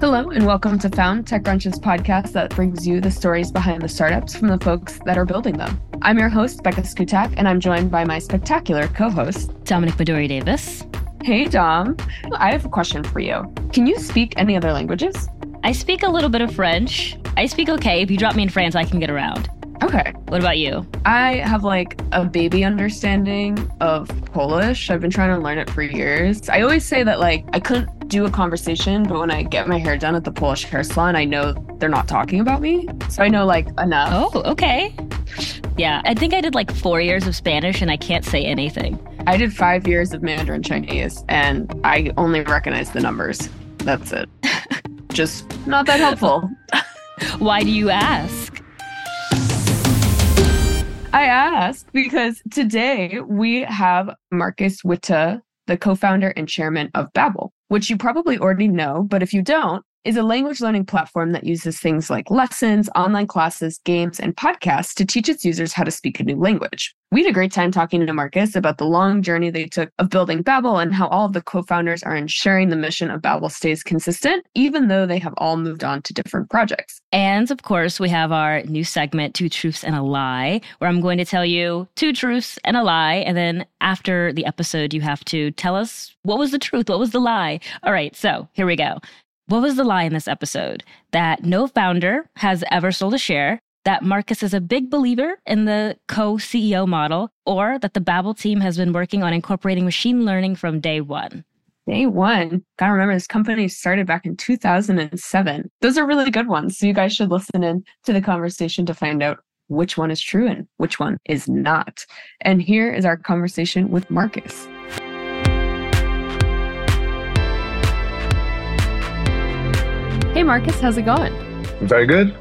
Hello, and welcome to Found TechCrunch's podcast that brings you the stories behind the startups from the folks that are building them. I'm your host, Becca Szkutak, and I'm joined by my spectacular co host, Dominic-Madori Davis. Hey, Dom. I have a question for you. Can you speak any other languages? I speak a little bit of French. I speak okay. If you drop me in France, I can get around. Okay. What about you? I have like a baby understanding of Polish. I've been trying to learn it for years. I always say that like I couldn't do a conversation, but when I get my hair done at the Polish hair salon, I know they're not talking about me. So I know like enough. Oh, okay. Yeah, I think I did like four years of Spanish and I can't say anything. I did five years of Mandarin Chinese and I only recognize the numbers. That's it. Just not that helpful. Why do you ask? I ask because today we have Markus Witte, the co founder and chairman of Babbel, which you probably already know. But if you don't, is a language learning platform that uses things like lessons, online classes, games, and podcasts to teach its users how to speak a new language. We had a great time talking to Markus about the long journey they took of building Babbel and how all of the co-founders are ensuring the mission of Babbel stays consistent, even though they have all moved on to different projects. And of course, we have our new segment, Two Truths and a Lie, where I'm going to tell you two truths and a lie. And then after the episode, you have to tell us what was the truth, what was the lie. All right, so here we go. What was the lie in this episode? That no founder has ever sold a share, that Markus is a big believer in the co CEO model, or that the Babbel team has been working on incorporating machine learning from day one. Day one. Gotta remember this company started back in 2007. Those are really good ones. So you guys should listen in to the conversation to find out which one is true and which one is not. And here is our conversation with Markus. Hey, Markus, how's it going? Very good.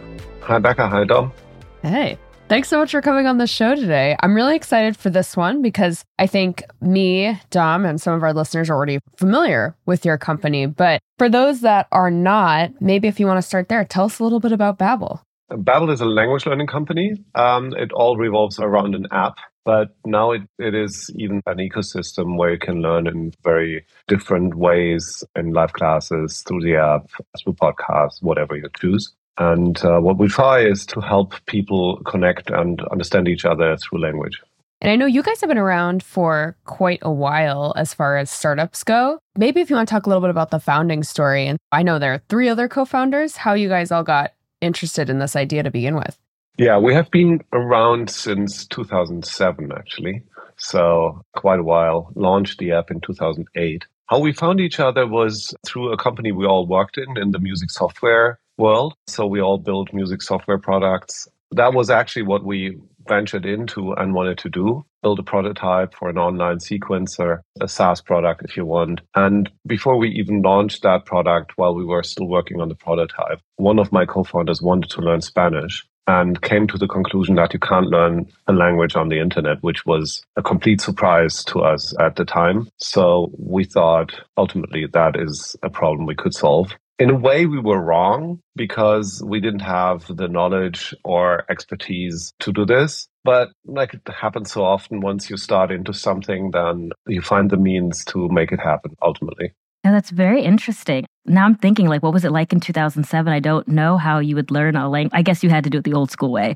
Hi, Becca. Hi, Dom. Hey. Thanks so much for coming on the show today. I'm really excited for this one because I think me, Dom, and some of our listeners are already familiar with your company. But for those that are not, maybe if you want to start there, tell us a little bit about Babbel. Babbel is a language learning company. Um, it all revolves around an app, but now it, it is even an ecosystem where you can learn in very different ways in live classes, through the app, through podcasts, whatever you choose. And uh, what we try is to help people connect and understand each other through language. And I know you guys have been around for quite a while as far as startups go. Maybe if you want to talk a little bit about the founding story. And I know there are three other co founders, how you guys all got interested in this idea to begin with? Yeah, we have been around since 2007, actually. So quite a while. Launched the app in 2008. How we found each other was through a company we all worked in, in the music software world. So we all built music software products. That was actually what we ventured into and wanted to do build a prototype for an online sequencer, a SaaS product if you want. And before we even launched that product, while we were still working on the prototype, one of my co founders wanted to learn Spanish and came to the conclusion that you can't learn a language on the internet, which was a complete surprise to us at the time. So we thought ultimately that is a problem we could solve in a way, we were wrong because we didn't have the knowledge or expertise to do this. But like it happens so often, once you start into something, then you find the means to make it happen ultimately. Yeah, that's very interesting. Now I'm thinking, like, what was it like in 2007? I don't know how you would learn a language. I guess you had to do it the old school way.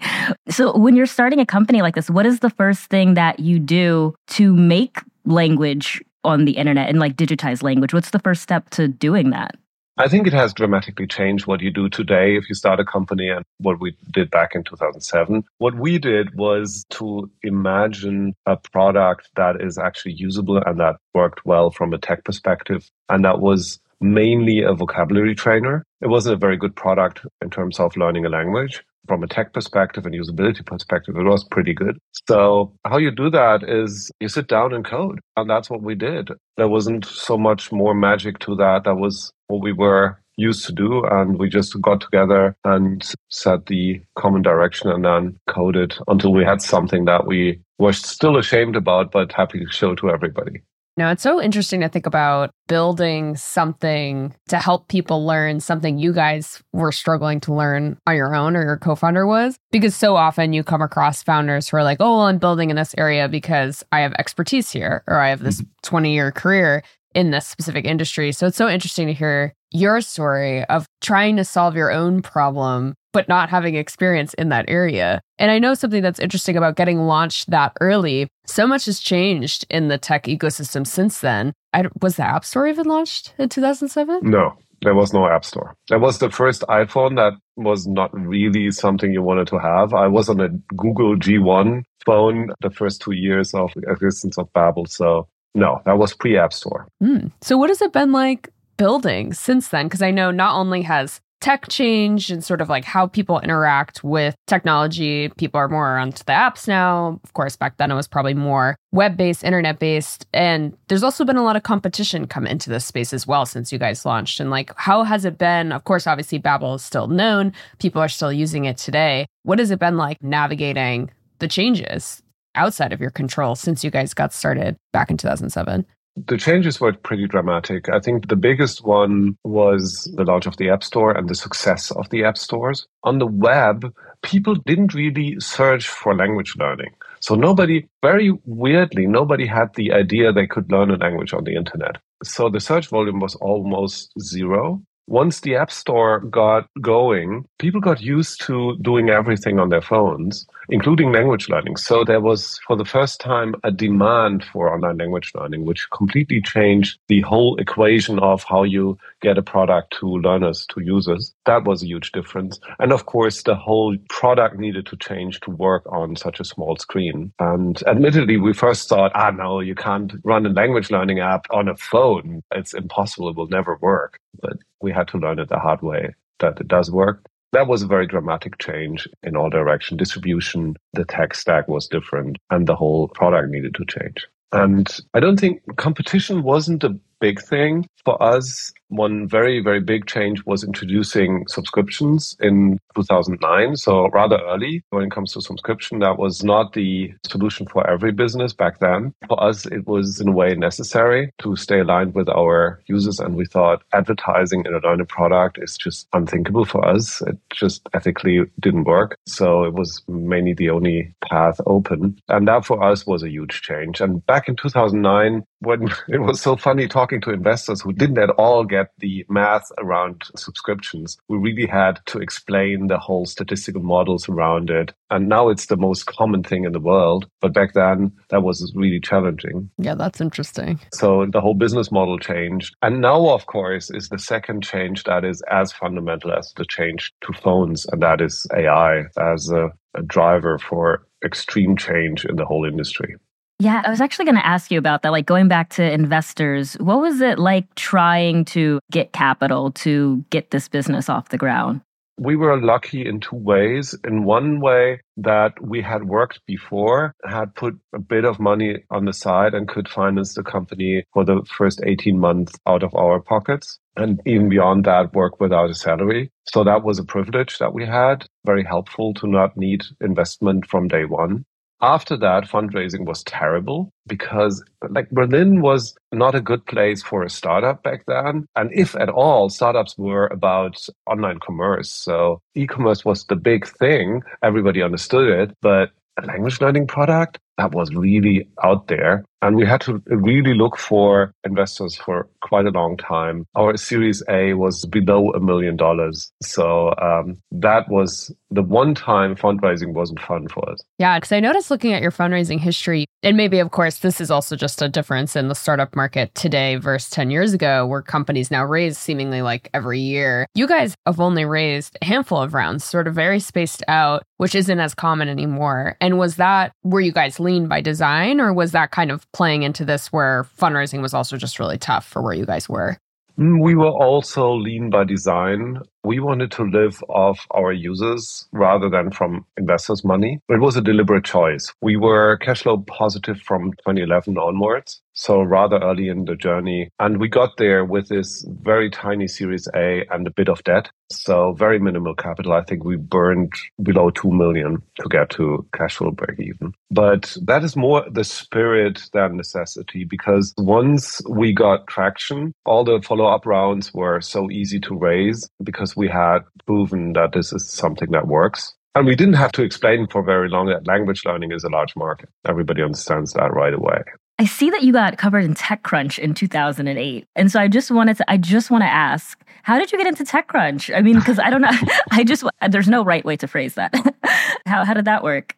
So, when you're starting a company like this, what is the first thing that you do to make language on the internet and like digitize language? What's the first step to doing that? I think it has dramatically changed what you do today if you start a company and what we did back in 2007. What we did was to imagine a product that is actually usable and that worked well from a tech perspective. And that was mainly a vocabulary trainer. It wasn't a very good product in terms of learning a language. From a tech perspective and usability perspective, it was pretty good. So how you do that is you sit down and code. And that's what we did. There wasn't so much more magic to that. That was what we were used to do. And we just got together and set the common direction and then coded until we had something that we were still ashamed about, but happy to show to everybody. Now, it's so interesting to think about building something to help people learn something you guys were struggling to learn on your own or your co founder was. Because so often you come across founders who are like, oh, well, I'm building in this area because I have expertise here or I have this mm-hmm. 20 year career in this specific industry. So it's so interesting to hear your story of trying to solve your own problem but not having experience in that area. And I know something that's interesting about getting launched that early. So much has changed in the tech ecosystem since then. I, was the App Store even launched in 2007? No, there was no App Store. That was the first iPhone that was not really something you wanted to have. I was on a Google G1 phone the first two years of existence of Babbel. So no, that was pre App Store. Mm. So what has it been like building since then? Because I know not only has tech changed and sort of like how people interact with technology. People are more onto the apps now. Of course, back then it was probably more web based, internet based. And there's also been a lot of competition come into this space as well since you guys launched. And like, how has it been? Of course, obviously, Babbel is still known, people are still using it today. What has it been like navigating the changes outside of your control since you guys got started back in 2007? The changes were pretty dramatic. I think the biggest one was the launch of the App Store and the success of the App Stores. On the web, people didn't really search for language learning. So nobody, very weirdly, nobody had the idea they could learn a language on the internet. So the search volume was almost zero once the App Store got going, people got used to doing everything on their phones, including language learning. So there was, for the first time, a demand for online language learning, which completely changed the whole equation of how you get a product to learners, to users. That was a huge difference. And of course, the whole product needed to change to work on such a small screen. And admittedly, we first thought, ah, no, you can't run a language learning app on a phone. It's impossible. It will never work. But we had to learn it the hard way that it does work. That was a very dramatic change in all direction. Distribution, the tech stack was different and the whole product needed to change. And I don't think competition wasn't a big thing. For us, one very, very big change was introducing subscriptions in 2009. So rather early when it comes to subscription, that was not the solution for every business back then. For us, it was in a way necessary to stay aligned with our users. And we thought advertising in a learning product is just unthinkable for us. It just ethically didn't work. So it was mainly the only path open. And that for us was a huge change. And back in 2009, when it was so funny talking to investors who didn't at all get the math around subscriptions. We really had to explain the whole statistical models around it. And now it's the most common thing in the world. But back then, that was really challenging. Yeah, that's interesting. So the whole business model changed. And now, of course, is the second change that is as fundamental as the change to phones, and that is AI as a, a driver for extreme change in the whole industry. Yeah, I was actually going to ask you about that. Like going back to investors, what was it like trying to get capital to get this business off the ground? We were lucky in two ways. In one way, that we had worked before, had put a bit of money on the side and could finance the company for the first 18 months out of our pockets. And even beyond that, work without a salary. So that was a privilege that we had. Very helpful to not need investment from day one. After that, fundraising was terrible because like Berlin was not a good place for a startup back then. And if at all, startups were about online commerce. So e-commerce was the big thing. Everybody understood it, but a language learning product that was really out there. And we had to really look for investors for quite a long time. Our Series A was below a million dollars. So um, that was the one time fundraising wasn't fun for us. Yeah, because I noticed looking at your fundraising history, and maybe, of course, this is also just a difference in the startup market today versus 10 years ago, where companies now raise seemingly like every year. You guys have only raised a handful of rounds, sort of very spaced out, which isn't as common anymore. And was that, were you guys lean by design, or was that kind of playing into this where fundraising was also just really tough for where you guys were? Mm, we were also lean by design. We wanted to live off our users rather than from investors' money. It was a deliberate choice. We were cash flow positive from 2011 onwards. So rather early in the journey. And we got there with this very tiny Series A and a bit of debt. So very minimal capital. I think we burned below 2 million to get to cash flow break even. But that is more the spirit than necessity because once we got traction, all the follow up rounds were so easy to raise because we had proven that this is something that works. And we didn't have to explain for very long that language learning is a large market. Everybody understands that right away. I see that you got covered in TechCrunch in 2008. And so I just wanted to I just want to ask, how did you get into TechCrunch? I mean, cuz I don't know I just there's no right way to phrase that. how how did that work?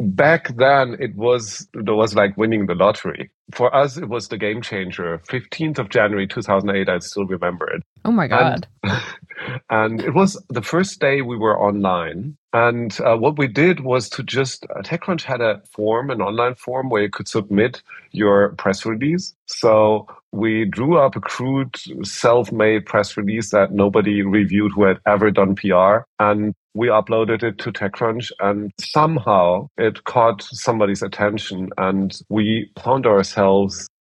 Back then it was it was like winning the lottery. For us it was the game changer. 15th of January 2008 I still remember it. Oh my god. And, and it was the first day we were online and uh, what we did was to just, uh, TechCrunch had a form, an online form where you could submit your press release. So we drew up a crude self made press release that nobody reviewed who had ever done PR. And we uploaded it to TechCrunch and somehow it caught somebody's attention and we found ourselves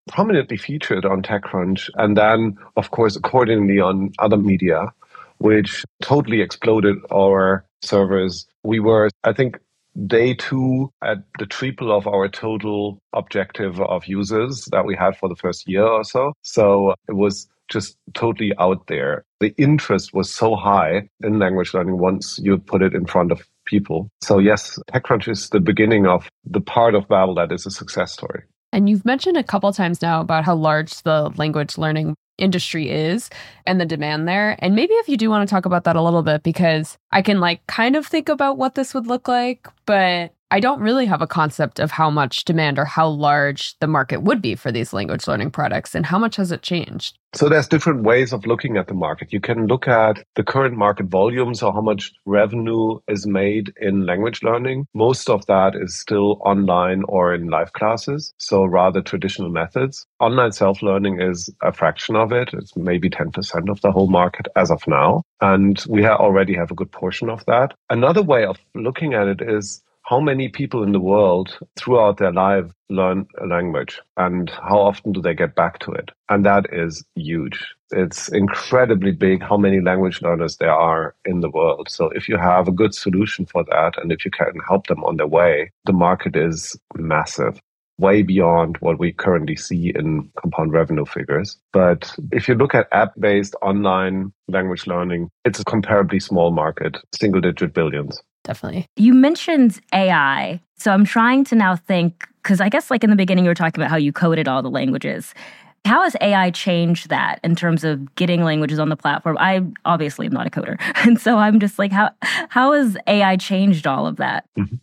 prominently featured on TechCrunch and then, of course, accordingly on other media which totally exploded our servers. We were, I think, day two at the triple of our total objective of users that we had for the first year or so. So it was just totally out there. The interest was so high in language learning once you put it in front of people. So yes, TechCrunch is the beginning of the part of Babbel that is a success story. And you've mentioned a couple times now about how large the language learning industry is and the demand there. And maybe if you do want to talk about that a little bit, because I can like kind of think about what this would look like, but I don't really have a concept of how much demand or how large the market would be for these language learning products and how much has it changed? So there's different ways of looking at the market. You can look at the current market volumes or how much revenue is made in language learning. Most of that is still online or in live classes, so rather traditional methods. Online self-learning is a fraction of it. It's maybe 10% of the whole market as of now. And we already have a good portion of that. Another way of looking at it is how many people in the world throughout their life learn a language and how often do they get back to it? And that is huge. It's incredibly big how many language learners there are in the world. So if you have a good solution for that and if you can help them on their way, the market is massive way beyond what we currently see in compound revenue figures. But if you look at app based online language learning, it's a comparably small market, single digit billions definitely. You mentioned AI. So I'm trying to now think, because I guess like in the beginning, you were talking about how you coded all the languages. How has AI changed that in terms of getting languages on the platform? I obviously am not a coder. And so I'm just like, how how has AI changed all of that? Mm-hmm.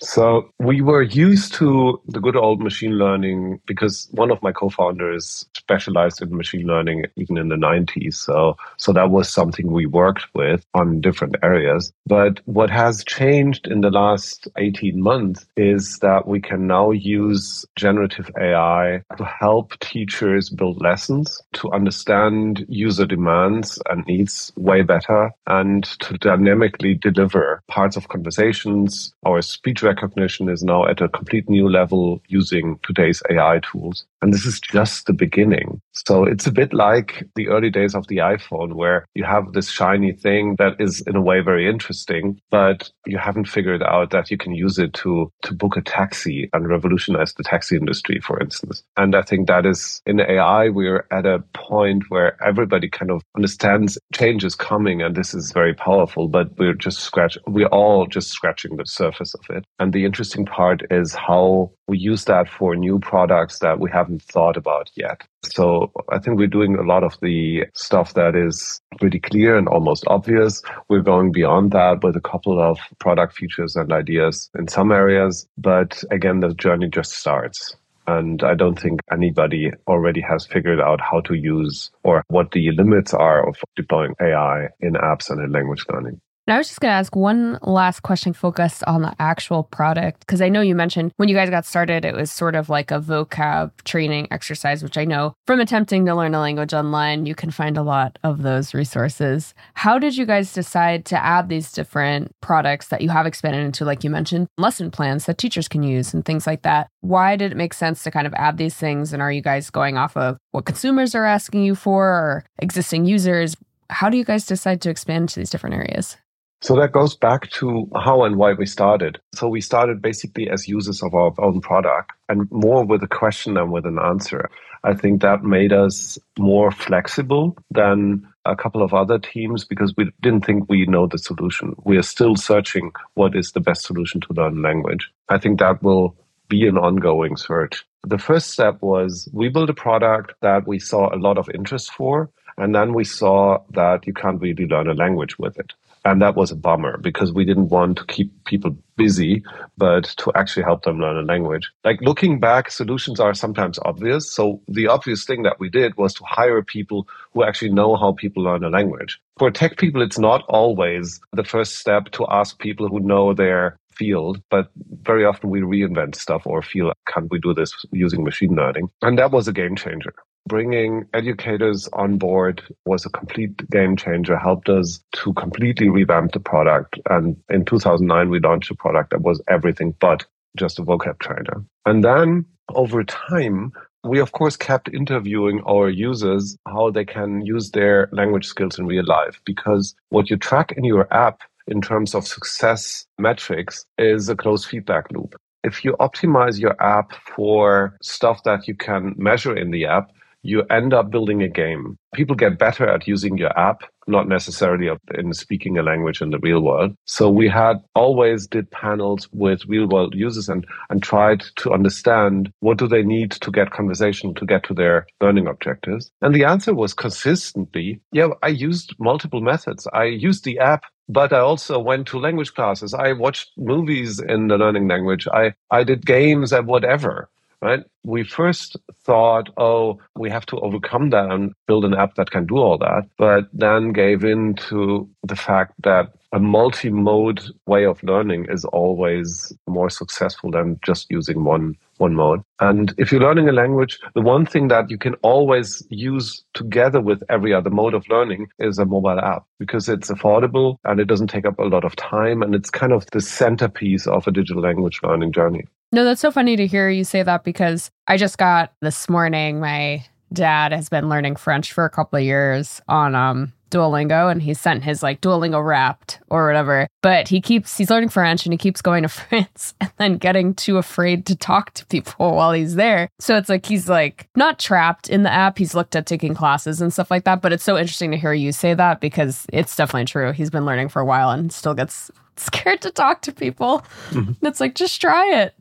So we were used to the good old machine learning because one of my co-founders specialized in machine learning even in the 90s. So so that was something we worked with on different areas. But what has changed in the last 18 months is that we can now use generative AI to help teachers build lessons, to understand user demands and needs way better, and to dynamically deliver parts of conversations, our speech recognition is now at a complete new level using today's AI tools. And this is just the beginning. So it's a bit like the early days of the iPhone where you have this shiny thing that is in a way very interesting, but you haven't figured out that you can use it to, to book a taxi and revolutionize the taxi industry, for instance. And I think that is in AI, we're at a point where everybody kind of understands change is coming and this is very powerful, but we're just scratch, we're all just scratching the surface of it. And the interesting part is how we use that for new products that we haven't thought about yet. So I think we're doing a lot of the stuff that is pretty clear and almost obvious. We're going beyond that with a couple of product features and ideas in some areas. But again, the journey just starts. And I don't think anybody already has figured out how to use or what the limits are of deploying AI in apps and in language learning. I was just going to ask one last question focused on the actual product. Because I know you mentioned when you guys got started, it was sort of like a vocab training exercise, which I know from attempting to learn a language online, you can find a lot of those resources. How did you guys decide to add these different products that you have expanded into, like you mentioned, lesson plans that teachers can use and things like that? Why did it make sense to kind of add these things? And are you guys going off of what consumers are asking you for or existing users? How do you guys decide to expand to these different areas? So that goes back to how and why we started. So we started basically as users of our own product and more with a question than with an answer. I think that made us more flexible than a couple of other teams because we didn't think we know the solution. We are still searching what is the best solution to learn language. I think that will be an ongoing search. the first step was we built a product that we saw a lot of interest for. And then we saw that you can't really learn a language with it. And that was a bummer because we didn't want to keep people busy, but to actually help them learn a language. Like looking back, solutions are sometimes obvious. So the obvious thing that we did was to hire people who actually know how people learn a language. For tech people, it's not always the first step to ask people who know their field, but very often we reinvent stuff or feel, can't we do this using machine learning? And that was a game changer bringing educators on board was a complete game changer, helped us to completely revamp the product. And in 2009, we launched a product that was everything but just a vocab trainer. And then over time, we of course kept interviewing our users how they can use their language skills in real life because what you track in your app in terms of success metrics is a closed feedback loop. If you optimize your app for stuff that you can measure in the app, you end up building a game. People get better at using your app, not necessarily in speaking a language in the real world. So we had always did panels with real world users and, and tried to understand what do they need to get conversation to get to their learning objectives. And the answer was consistently, yeah, I used multiple methods. I used the app but I also went to language classes. I watched movies in the learning language. I, I did games and whatever right? We first thought, oh, we have to overcome that and build an app that can do all that, but then gave in to the fact that a multi-mode way of learning is always more successful than just using one one mode. And if you're learning a language, the one thing that you can always use together with every other mode of learning is a mobile app because it's affordable and it doesn't take up a lot of time and it's kind of the centerpiece of a digital language learning journey. No, that's so funny to hear you say that because I just got this morning my dad has been learning French for a couple of years on um Duolingo and he sent his like Duolingo wrapped or whatever. But he keeps he's learning French and he keeps going to France and then getting too afraid to talk to people while he's there. So it's like he's like not trapped in the app. He's looked at taking classes and stuff like that. But it's so interesting to hear you say that because it's definitely true. He's been learning for a while and still gets scared to talk to people. Mm-hmm. It's like just try it.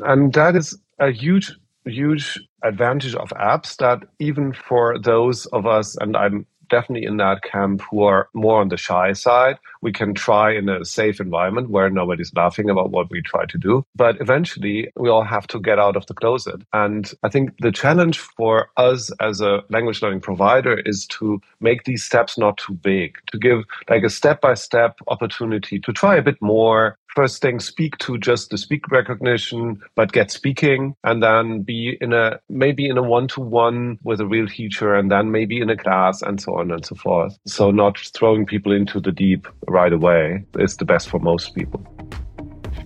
And that is a huge, huge advantage of apps that even for those of us, and I'm definitely in that camp who are more on the shy side. We can try in a safe environment where nobody's laughing about what we try to do. But eventually, we all have to get out of the closet. And I think the challenge for us as a language learning provider is to make these steps not too big, to give like a step by step opportunity to try a bit more, first thing speak to just the speak recognition but get speaking and then be in a maybe in a one-to-one with a real teacher and then maybe in a class and so on and so forth so not throwing people into the deep right away is the best for most people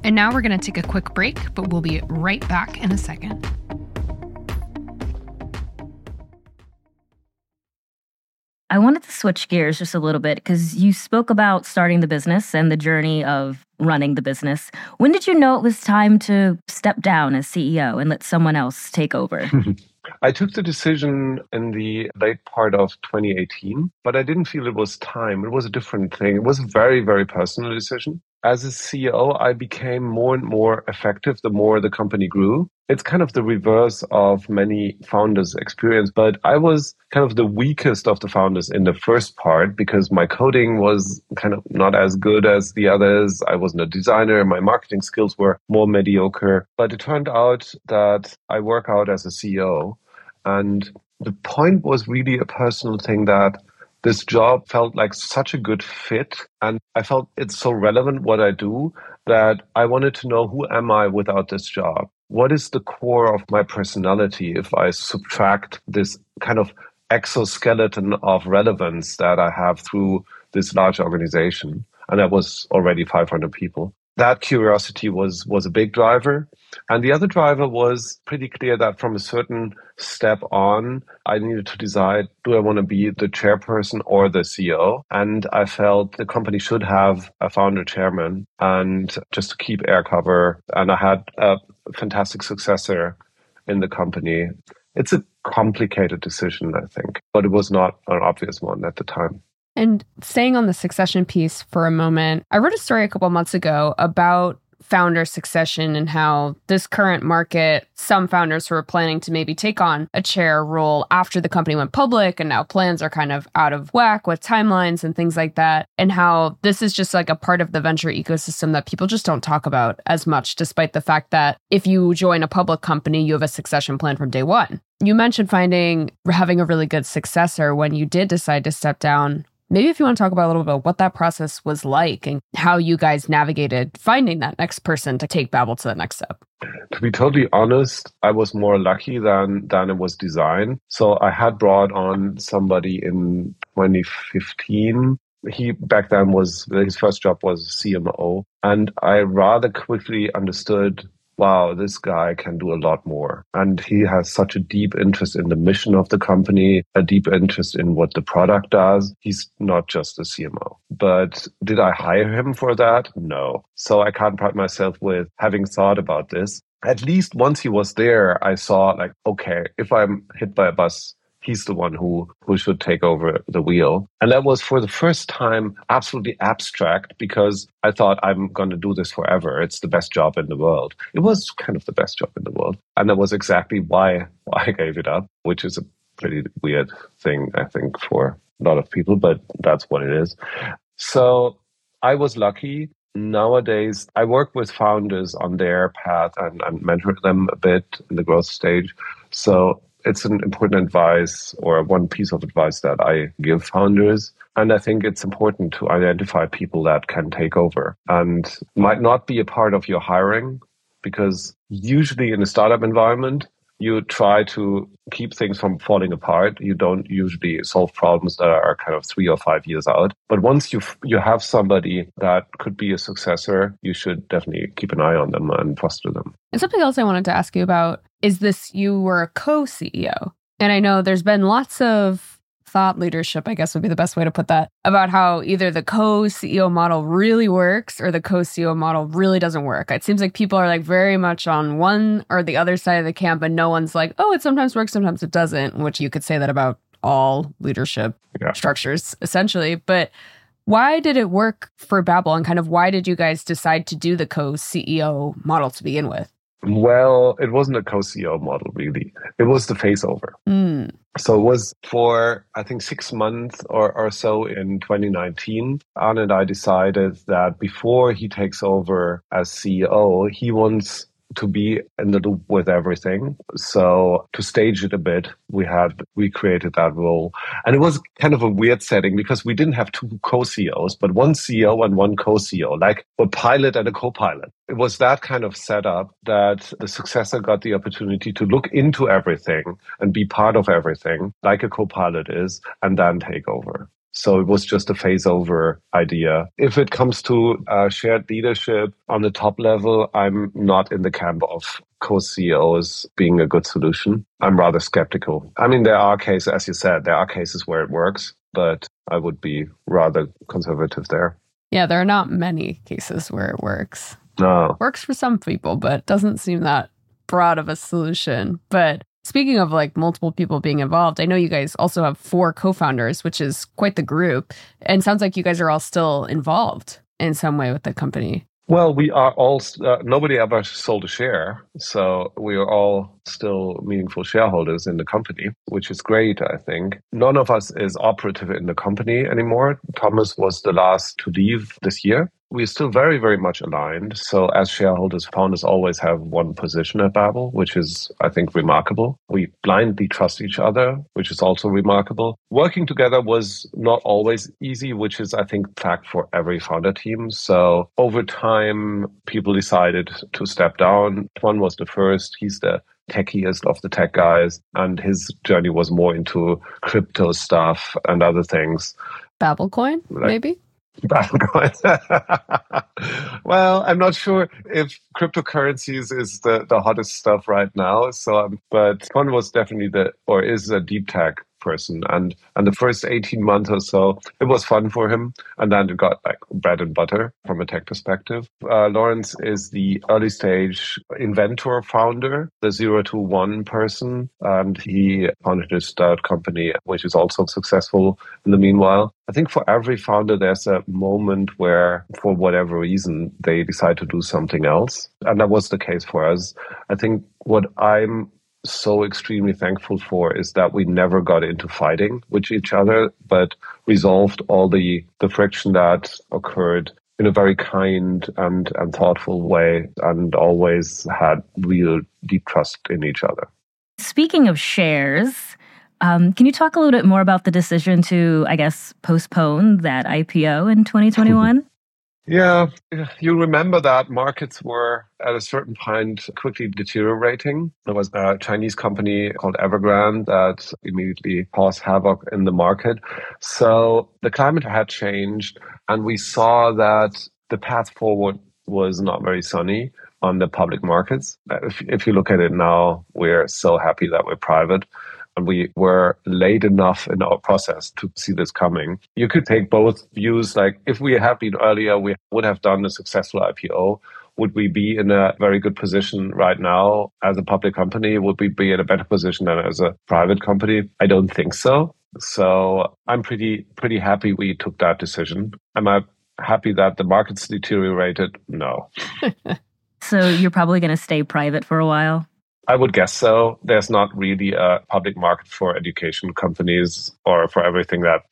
and now we're going to take a quick break but we'll be right back in a second I wanted to switch gears just a little bit because you spoke about starting the business and the journey of running the business. When did you know it was time to step down as CEO and let someone else take over? I took the decision in the late part of 2018, but I didn't feel it was time. It was a different thing. It was a very, very personal decision as a CEO, I became more and more effective the more the company grew. It's kind of the reverse of many founders' experience, but I was kind of the weakest of the founders in the first part because my coding was kind of not as good as the others. I wasn't a designer. My marketing skills were more mediocre. But it turned out that I work out as a CEO. And the point was really a personal thing that this job felt like such a good fit and i felt it's so relevant what i do that i wanted to know who am i without this job? What is the core of my personality if i subtract this kind of exoskeleton of relevance that i have through this large organization? And that was already 500 people. That curiosity was was a big driver and the other driver was pretty clear that from a certain step on i needed to decide do i want to be the chairperson or the ceo and i felt the company should have a founder chairman and just to keep air cover. And i had a fantastic successor in the company. It's a complicated decision i think but it was not an obvious one at the time. And staying on the succession piece for a moment, I wrote a story a couple months ago about founder succession and how this current market, some founders who are planning to maybe take on a chair role after the company went public, and now plans are kind of out of whack with timelines and things like that, and how this is just like a part of the venture ecosystem that people just don't talk about as much, despite the fact that if you join a public company, you have a succession plan from day one. You mentioned finding having a really good successor when you did decide to step down Maybe if you want to talk about a little bit about what that process was like and how you guys navigated finding that next person to take Babbel to the next step. To be totally honest, I was more lucky than than it was designed. So I had brought on somebody in 2015 he back then was his first job was CMO, and I rather quickly understood wow, this guy can do a lot more. And he has such a deep interest in the mission of the company, a deep interest in what the product does. He's not just a CMO. But did I hire him for that? No. So I can't pride myself with having thought about this. At least once he was there, I saw like, okay, if I'm hit by a bus, he's the one who who should take over the wheel. And that was for the first time absolutely abstract because i thought i'm going to do this forever. It's the best job in the world. It was kind of the best job in the world. And that was exactly why, i gave it up which is a pretty weird thing i think for a lot of people but that's what it is. So i was lucky. Nowadays i work with founders on their path and, and mentor them a bit in the growth stage. So it's an important advice or one piece of advice that I give founders. And I think it's important to identify people that can take over and might not be a part of your hiring because usually in a startup environment, you try to keep things from falling apart. You don't usually solve problems that are kind of three or five years out. But once you you have somebody that could be a successor, you should definitely keep an eye on them and foster them. And something else I wanted to ask you about is this: you were a co-CEO, and I know there's been lots of thought leadership, I guess would be the best way to put that, about how either the co CEO model really works or the co CEO model really doesn't work. It seems like people are like very much on one or the other side of the camp, and no one's like, oh, it sometimes works, sometimes it doesn't, which you could say that about all leadership yeah. structures essentially. But why did it work for Babbel and kind of why did you guys decide to do the co CEO model to begin with? Well, it wasn't a co-CEO model really. It was the phase over. Mm. So it was for I think six months or, or so in 2019. Arne and I decided that before he takes over as CEO, he wants to be in the loop with everything. So to stage it a bit, we had recreated that role. And it was kind of a weird setting because we didn't have two co-CEOs, but one CEO and one co-CEO, like a pilot and a co-pilot. It was that kind of setup that the successor got the opportunity to look into everything and be part of everything, like a co-pilot is, and then take over. So it was just a phase over idea. If it comes to uh, shared leadership on the top level, I'm not in the camp of co-CEOs being a good solution. I'm rather skeptical. I mean, there are cases, as you said, there are cases where it works, but I would be rather conservative there. Yeah, there are not many cases where it works. No. Works for some people, but doesn't seem that broad of a solution. But Speaking of like multiple people being involved, I know you guys also have four co founders, which is quite the group. And sounds like you guys are all still involved in some way with the company. Well, we are all, uh, nobody ever sold a share. So we are all still meaningful shareholders in the company, which is great, I think. None of us is operative in the company anymore. Thomas was the last to leave this year we're still very, very much aligned. So as shareholders, founders always have one position at Babbel, which is, I think, remarkable. We blindly trust each other, which is also remarkable. Working together was not always easy, which is, I think, fact for every founder team. So over time, people decided to step down. One was the first. He's the techiest of the tech guys, and his journey was more into crypto stuff and other things. Babelcoin, like, maybe? well, I'm not sure if cryptocurrencies is the, the hottest stuff right now. So, um, but Con was definitely the, or is a deep tech person. And and the first 18 months or so, it was fun for him. And then it got like bread and butter from a tech perspective. Uh, Lorenz is the early stage inventor founder, the zero to one person. And he founded his start company, which is also successful in the meanwhile. I think for every founder, there's a moment where, for whatever reason, they decide to do something else. And that was the case for us. I think what I'm so extremely thankful for is that we never got into fighting with each other, but resolved all the, the friction that occurred in a very kind and, and thoughtful way and always had real deep trust in each other. Speaking of shares, um, can you talk a little bit more about the decision to, I guess, postpone that IPO in 2021? Yeah, you remember that markets were at a certain point quickly deteriorating. There was a Chinese company called Evergrande that immediately caused havoc in the market. So the climate had changed, and we saw that the path forward was not very sunny on the public markets. If, if you look at it now, we're so happy that we're private and we were late enough in our process to see this coming. You could take both views. Like if we had been earlier, we would have done a successful IPO. Would we be in a very good position right now as a public company? Would we be in a better position than as a private company? I don't think so. So I'm pretty pretty happy we took that decision. Am I happy that the markets deteriorated? No. so you're probably going to stay private for a while? I would guess so. There's not really a public market for education companies or for everything that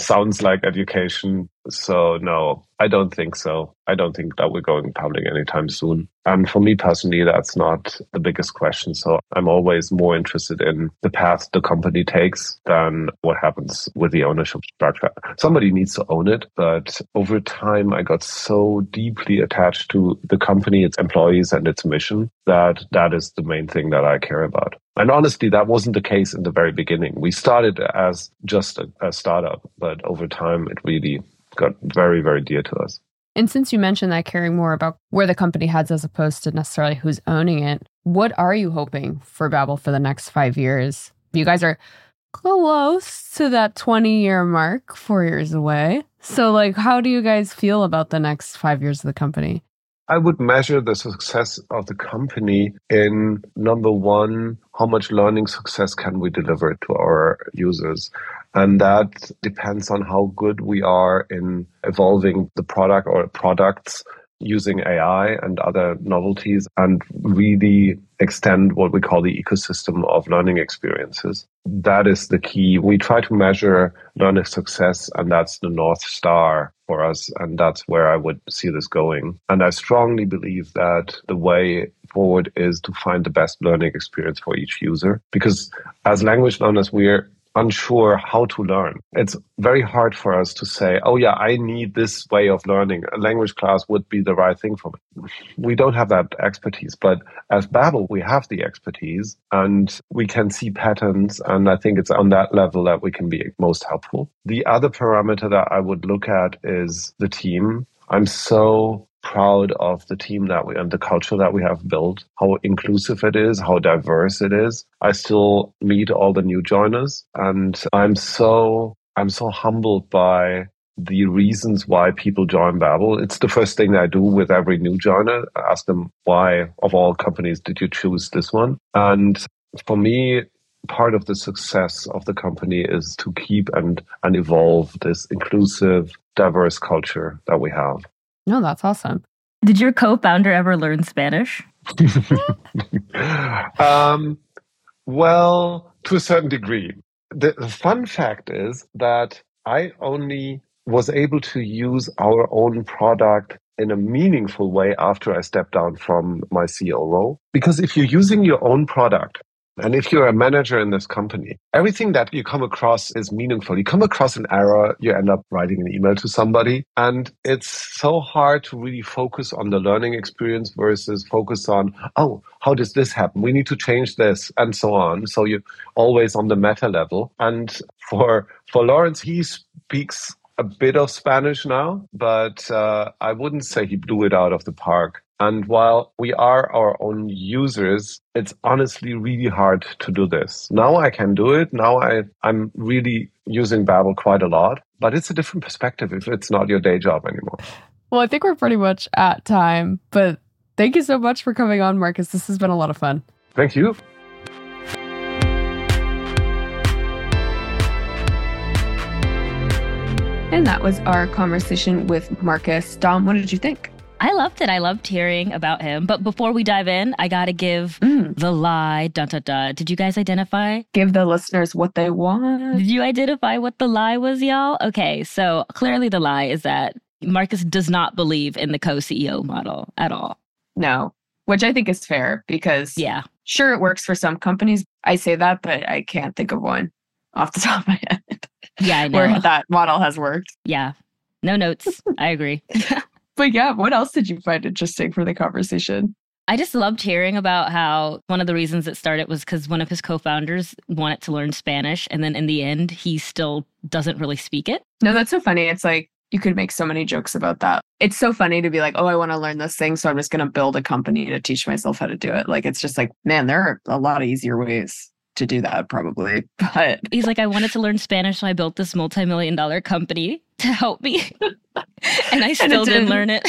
sounds like education. So, no, I don't think so. I don't think that we're going public anytime soon. And for me personally, that's not the biggest question. So I'm always more interested in the path the company takes than what happens with the ownership structure. Somebody needs to own it. But over time, I got so deeply attached to the company, its employees, and its mission that that is the main thing that I care about. And honestly, that wasn't the case in the very beginning. We started as just a, a startup, but over time, it really got very, very dear to us. And since you mentioned that caring more about where the company heads as opposed to necessarily who's owning it, what are you hoping for Babbel for the next five years? You guys are close to that 20 year mark, four years away. So, like, how do you guys feel about the next five years of the company? I would measure the success of the company in number one, how much learning success can we deliver to our users? And that depends on how good we are in evolving the product or products using AI and other novelties and really extend what we call the ecosystem of learning experiences. That is the key. We try to measure learning success, and that's the North Star for us. And that's where I would see this going. And I strongly believe that the way forward is to find the best learning experience for each user. Because as language learners, we're unsure how to learn. It's very hard for us to say, oh, yeah, I need this way of learning. A language class would be the right thing for me. We don't have that expertise. But as Babbel, we have the expertise and we can see patterns. And I think it's on that level that we can be most helpful. The other parameter that I would look at is the team. I'm so proud of the team that we and the culture that we have built, how inclusive it is, how diverse it is. I still meet all the new joiners and I'm so I'm so humbled by the reasons why people join Babbel. It's the first thing I do with every new joiner. I ask them why of all companies did you choose this one? And for me, part of the success of the company is to keep and, and evolve this inclusive, diverse culture that we have. No, that's awesome. Did your co-founder ever learn Spanish? um, well, to a certain degree. The, the fun fact is that I only was able to use our own product in a meaningful way after I stepped down from my CEO role. Because if you're using your own product, and if you're a manager in this company, everything that you come across is meaningful. You come across an error, you end up writing an email to somebody. And it's so hard to really focus on the learning experience versus focus on, oh, how does this happen? We need to change this and so on. So you're always on the meta level. And for, for Lorenz, he speaks a bit of Spanish now, but uh, I wouldn't say he blew it out of the park And while we are our own users, it's honestly really hard to do this. Now I can do it. Now I, I'm really using Babbel quite a lot, but it's a different perspective if it's not your day job anymore. Well, I think we're pretty much at time, but thank you so much for coming on, Markus. This has been a lot of fun. Thank you. And that was our conversation with Markus. Dom, what did you think? I loved it. I loved hearing about him. But before we dive in, I got to give Mm. the lie. Dun, dun, dun. Did you guys identify? Give the listeners what they want. Did you identify what the lie was, y'all? Okay, so clearly the lie is that Markus does not believe in the co CEO model at all. No, which I think is fair because Yeah. sure it works for some companies. I say that, but I can't think of one off the top of my head Yeah, I know. where that model has worked. yeah. No notes. I agree. But yeah, what else did you find interesting for the conversation? I just loved hearing about how one of the reasons it started was because one of his co founders wanted to learn Spanish. And then in the end, he still doesn't really speak it. No, that's so funny. It's like you could make so many jokes about that. It's so funny to be like, oh, I want to learn this thing. So I'm just going to build a company to teach myself how to do it. Like, it's just like, man, there are a lot of easier ways to do that, probably. But He's like, I wanted to learn Spanish, so I built this multi million dollar company to help me. and I still didn't didn't. learn it.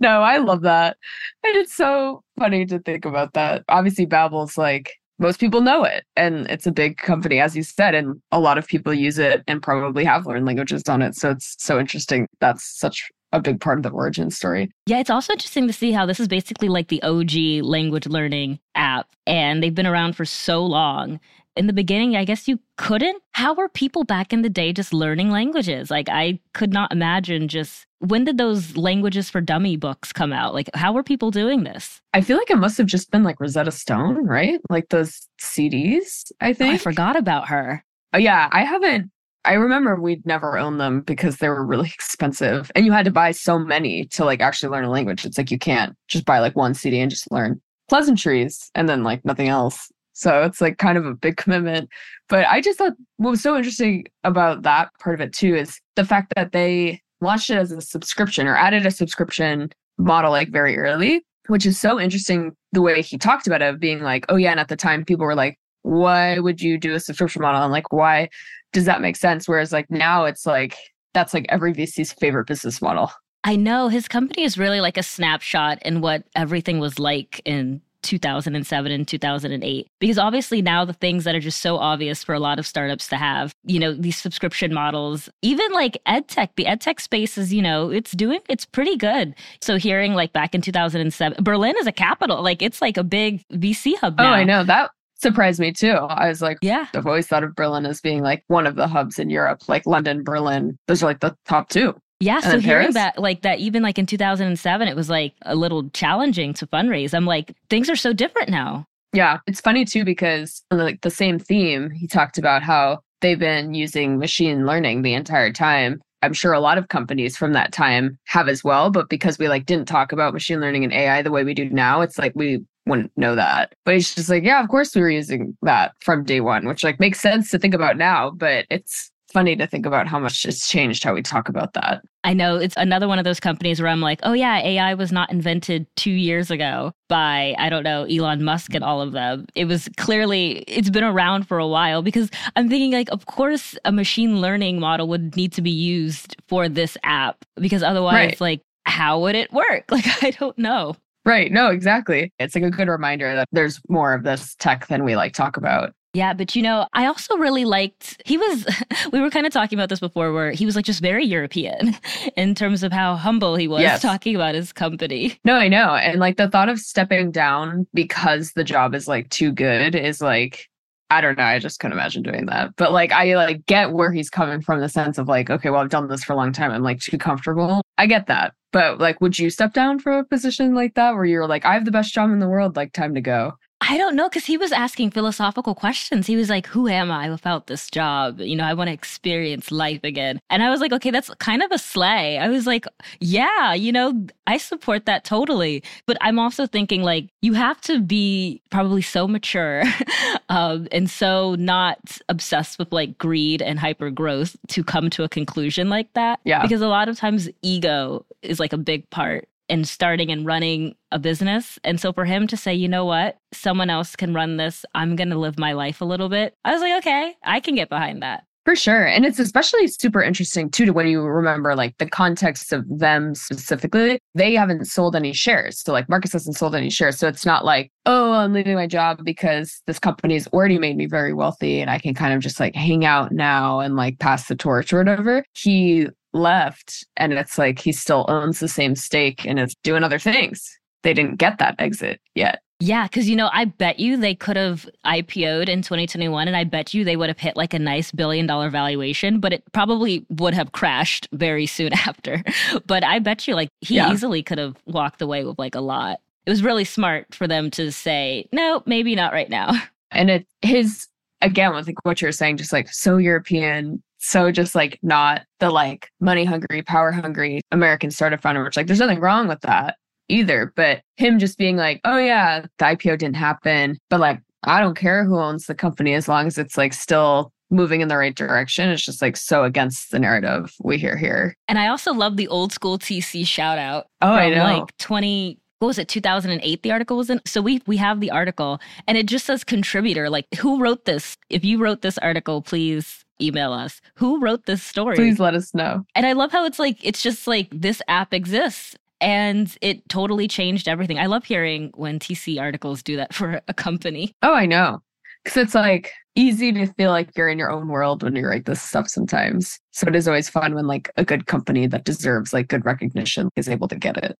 no, I love that. And it's so funny to think about that. Obviously, Babbel's like, most people know it and it's a big company as you said and a lot of people use it and probably have learned languages on it so it's so interesting that's such a big part of the origin story Yeah, it's also interesting to see how this is basically like the OG language learning app, and they've been around for so long. In the beginning, I guess you couldn't. How were people back in the day just learning languages? Like, I could not imagine just when did those languages for dummy books come out? Like, how were people doing this? I feel like it must have just been like Rosetta Stone, right? Like those CDs, I Oh, think. I forgot about her. Oh, yeah, I haven't. I remember we'd never owned them because they were really expensive and you had to buy so many to like actually learn a language. It's like you can't just buy like one CD and just learn pleasantries and then like nothing else. So it's like kind of a big commitment. But I just thought what was so interesting about that part of it too is the fact that they launched it as a subscription or added a subscription model like very early, which is so interesting the way he talked about it of being like, oh yeah, and at the time people were like, why would you do a subscription model? And like, why does that make sense? Whereas like now it's like that's like every VC's favorite business model. I know his company is really like a snapshot in what everything was like in 2007 and 2008 because obviously now the things that are just so obvious for a lot of startups to have you know these subscription models even like edtech the edtech space is you know it's doing it's pretty good so hearing like back in 2007 berlin is a capital like it's like a big vc hub Oh. I know that surprised me too. I was like, yeah I've always thought of Berlin as being like one of the hubs in Europe, like London, Berlin. Those are like the top two. Yeah, so hearing Paris? that, like that, even like in 2007, it was like a little challenging to fundraise. I'm like, things are so different now. Yeah, it's funny too because uh, like the same theme, he talked about how they've been using machine learning the entire time. I'm sure a lot of companies from that time have as well, but because we like didn't talk about machine learning and AI the way we do now, it's like we wouldn't know that. But it's just like, yeah, of course we were using that from day one, which like makes sense to think about now, but it's funny to think about how much it's changed how we talk about that. I know it's another one of those companies where I'm like, oh yeah, AI was not invented two years ago by, I don't know, Elon Musk and all of them. It was clearly, it's been around for a while because I'm thinking like, of course, a machine learning model would need to be used for this app because otherwise, Right. like, how would it work? Like, I don't know. Right. No, exactly. It's like a good reminder that there's more of this tech than we like talk about. Yeah, but you know, I also really liked he was we were kind of talking about this before where he was like just very European in terms of how humble he was Yes. talking about his company. No, I know. And like the thought of stepping down because the job is like too good is like I don't know. I just couldn't imagine doing that. But like I like get where he's coming from the sense of like, okay, well, I've done this for a long time. I'm like too comfortable. I get that. But like, would you step down from a position like that where you're like, I have the best job in the world, like time to go? I don't know because he was asking philosophical questions. He was like, Who am I without this job? You know, I want to experience life again. And I was like, Okay, that's kind of a slay. I was like, Yeah, you know, I support that totally. But I'm also thinking, like, you have to be probably so mature um, and so not obsessed with like greed and hyper growth to come to a conclusion like that. Yeah. Because a lot of times ego is like a big part and starting and running a business. And so for him to say, you know what, someone else can run this, I'm going to live my life a little bit. I was like, okay, I can get behind that. For sure. And it's especially super interesting too to when you remember like the context of them specifically. They haven't sold any shares. So like Markus hasn't sold any shares. So it's not like, oh, I'm leaving my job because this company has already made me very wealthy and I can kind of just like hang out now and like pass the torch or whatever. He left and it's like he still owns the same stake and is doing other things. They didn't get that exit yet. Yeah, because you know, I bet you they could have IPO'd in 2021 and I bet you they would have hit like a nice billion dollar valuation, but it probably would have crashed very soon after. but I bet you like he yeah. easily could have walked away with like a lot. It was really smart for them to say, no, maybe not right now. And it his again with like what you're saying, just like so European, so just like not the like money hungry, power hungry American startup founder, which like there's nothing wrong with that either. But him just being like, oh, yeah, the IPO didn't happen. But like, I don't care who owns the company as long as it's like still moving in the right direction. It's just like so against the narrative we hear here. And I also love the old school TC shout out. Oh, I know. Like 20, what was it 2008 the article was in so we we have the article and it just says contributor like who wrote this if you wrote this article please email us who wrote this story please let us know and i love how it's like it's just like this app exists and it totally changed everything. I love hearing when TC articles do that for a company. Oh, I know. Because it's like easy to feel like you're in your own world when you write this stuff sometimes. So it is always fun when like a good company that deserves like good recognition is able to get it.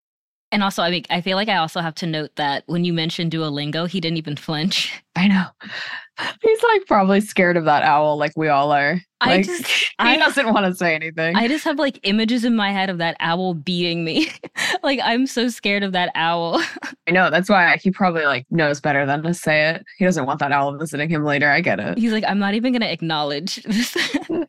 And also, I mean, I feel like I also have to note that when you mentioned Duolingo, he didn't even flinch. I know. He's like probably scared of that owl, like we all are. Like, I just, he I, doesn't want to say anything. I just have like images in my head of that owl beating me. like I'm so scared of that owl. I know. That's why he probably like knows better than to say it. He doesn't want that owl visiting him later. I get it. He's like, I'm not even going to acknowledge this. Mm.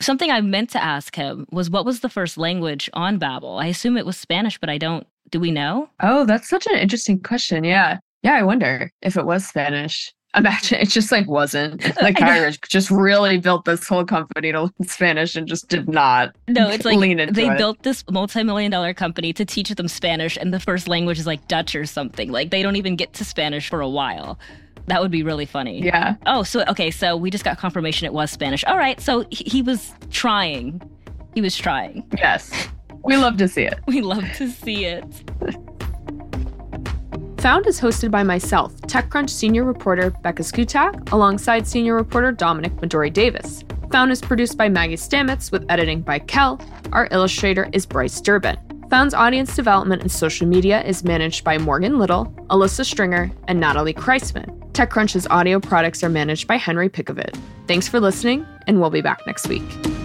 Something I meant to ask him was what was the first language on Babbel? I assume it was Spanish, but I don't. Do we know? Oh, that's such an interesting question. Yeah. Yeah, I wonder if it was Spanish. Imagine it just like wasn't. Like Irish just really built this whole company to learn Spanish and just did not no it's like they it. built this multi-million dollar company to teach them Spanish and the first language is like Dutch or something. Like they don't even get to Spanish for a while. That would be really funny. Yeah. Oh so okay so we just got confirmation it was Spanish. All right so he, he was trying. He was trying. Yes we love to see it we love to see it Found is hosted by myself, TechCrunch senior reporter Becca Szkutak, alongside senior reporter Dominic-Madori Davis. Found is produced by Maggie Stamets with editing by Kel. Our illustrator is Bryce Durbin. Found's audience development and social media is managed by Morgan Little, Alyssa Stringer, and Natalie Kreisman. TechCrunch's audio products are managed by Henry Pickavet. Thanks for listening, and we'll be back next week.